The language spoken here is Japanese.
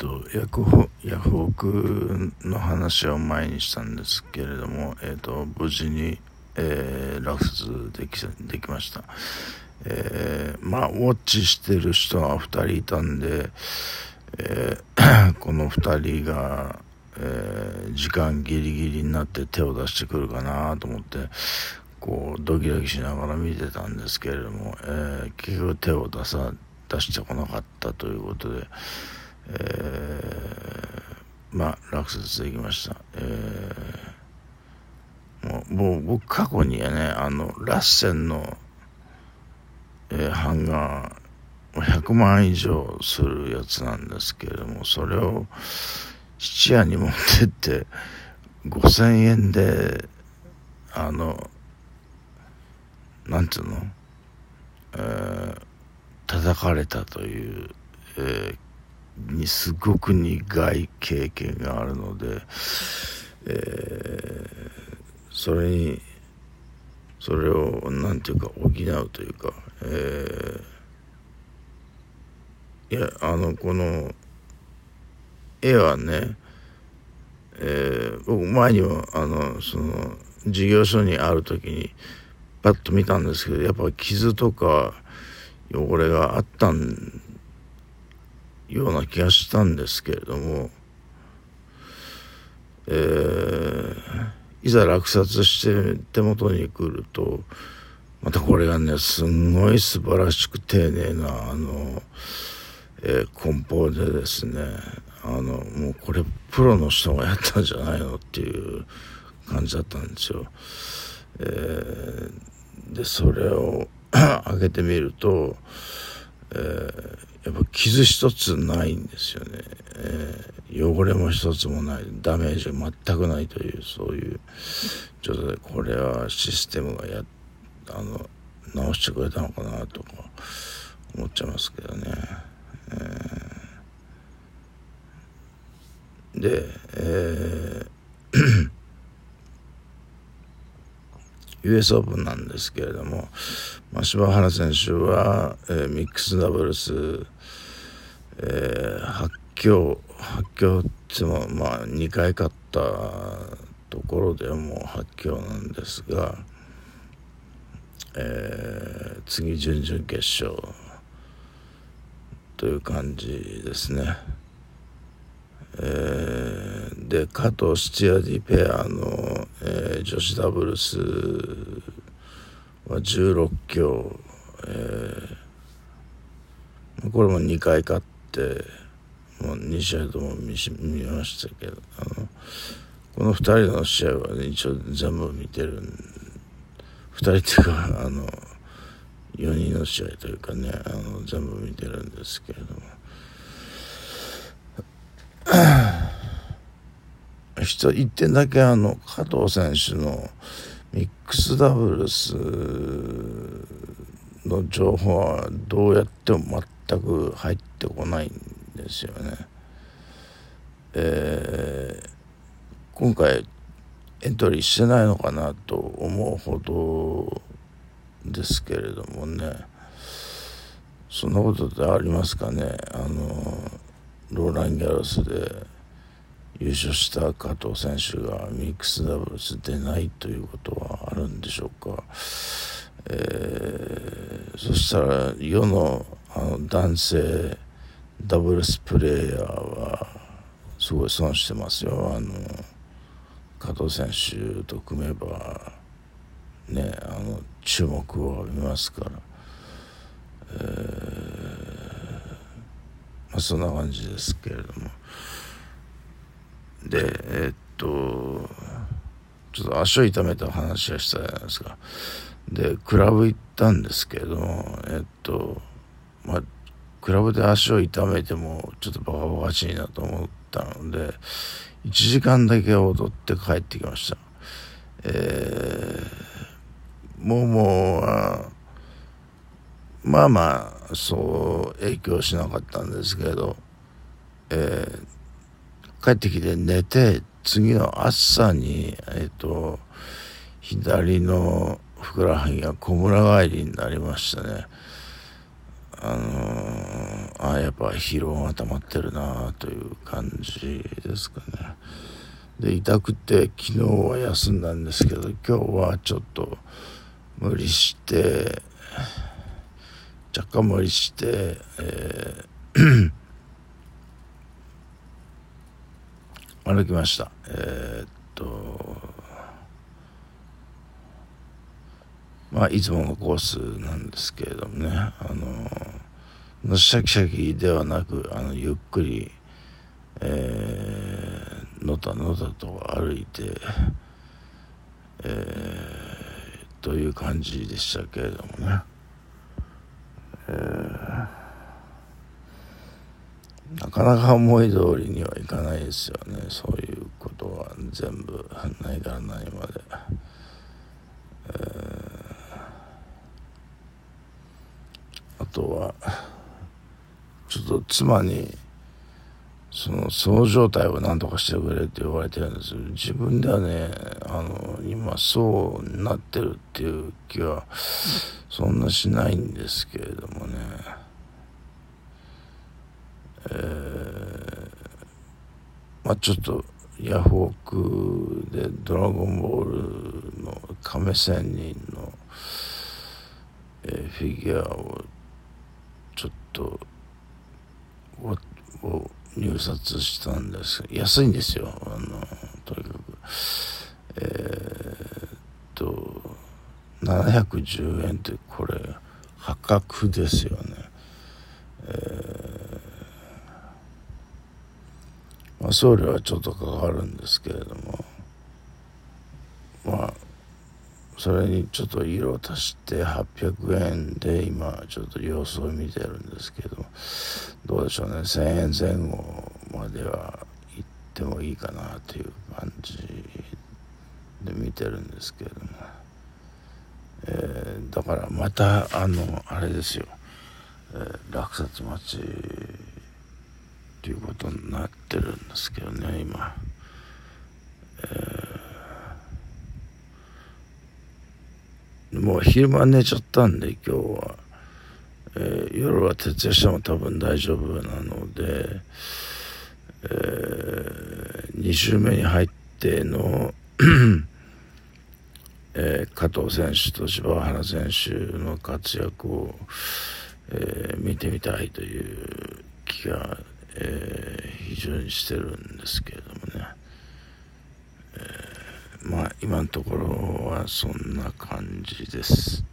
とヤフヤフオクの話を前にしたんですけれども、えーと、無事に、えー、落札できできました、えー、まあウォッチしてる人が2人いたんで、えー、この2人が、え、時間ギリギリになって手を出してくるかなと思ってこうドキドキしながら見てたんですけれども、え、結局手を出さ出してこなかったということで、えー、まあ落札できました、えー、もうもう僕過去にはねあのラッセンの、えー、版が100万以上するやつなんですけれどもそれを質屋に持ってって5000円であのなんつうの、えー、叩かれたという、えー、にすごく苦い経験があるので、えー、それにそれをなんていうか補うというか、えー、いやあのこの絵はね、えー、僕前にもあのその事業所にある時にパッと見たんですけどやっぱ傷とか汚れがあったんような気がしたんですけれども、えー、いざ落札して手元に来るとまたこれがねすんごい素晴らしく丁寧なあの、えー、梱包でですねあのもうこれプロの人がやったんじゃないのっていう感じだったんですよ。えー、でそれを 開けてみると、えー、やっぱ傷一つないんですよね、えー、汚れも一つもないダメージが全くないというそういうちょっとこれはシステムがやあの直してくれたのかなとか思っちゃいますけどね、えー、で、えー US オープンなんですけれども、まあ、柴原選手は、えー、ミックスダブルス、えー、発狂発狂ってもまあ2回勝ったところでもう発狂なんですが、えー、次準々決勝という感じですね。えー、で加藤七夜ディペアの、えー、女子ダブルスは16強、えー、これも2回勝ってもう2試合とも見見ましたけどあのこの2人の試合は、ね、一応全部見てる2人っていうかあの4人の試合というかねあの全部見てるんですけれども。一点だけあの加藤選手のミックスダブルスの情報はどうやっても全く入ってこないんですよね。えー、今回エントリーしてないのかなと思うほどですけれどもね。そんなことってありますかね？あのローランギャロスで。優勝した加藤選手がミックスダブルス出ないということはあるんでしょうか、えー、そしたら世のあの男性ダブルスプレーヤーはすごい損してますよ。あの加藤選手と組めばねあの注目を浴びますから、えーまあ、そんな感じですけれども。でえー、っとちょっと足を痛めた話はしたじゃないですか。でクラブ行ったんですけどえっとまあクラブで足を痛めてもちょっとバカバカしいなと思ったので1時間だけ踊って帰ってきました。えー、ももうまあまあそう影響しなかったんですけどえー帰ってきて寝て、次の朝に、えっ、と、左のふくらはぎが小村返りになりましたね。あのー、あやっぱ疲労が溜まってるなという感じですかねで痛くて昨日は休んだんですけど今日はちょっと無理して若干無理して、えー歩きました。えー、っとまあいつものコースなんですけれどもね。あのシャキシャキではなくあのゆっくりえー、のたのたと歩いてえー、という感じでしたけれどもねえーなかなか思い通りにはいかないですよね。そういうことは全部ないからないまで、えー、あとはちょっと妻にそのその状態を何とかしてくれって言われてるんです。よ自分ではねあの今そうなってるっていう気はそんなしないんですけれどもねえー、まあちょっとヤフオクで「ドラゴンボール」の亀仙人の、えー、フィギュアをちょっとを入札したんです安いんですよ。あのとにかくえー、っと710円ってこれ破格ですよね。送料はちょっとかかるんですけれども。まあそれにちょっと色を足して800円で今ちょっと様子を見てるんですけどどうでしょうね。1000円前後までは行ってもいいかなという感じで見てるんですけれども、えー、だからまたあのあれですよ、えー、落札待ちっていうことになっててるんですけどね今、えー、もう昼間寝ちゃったんで今日は、えー、夜は徹夜しても多分大丈夫なので、えー、2週目に入っての えー、加藤選手と柴原選手の活躍を、えー、見てみたいという気がえー、準してるんですけれどもね、えー、まあ今のところはそんな感じです。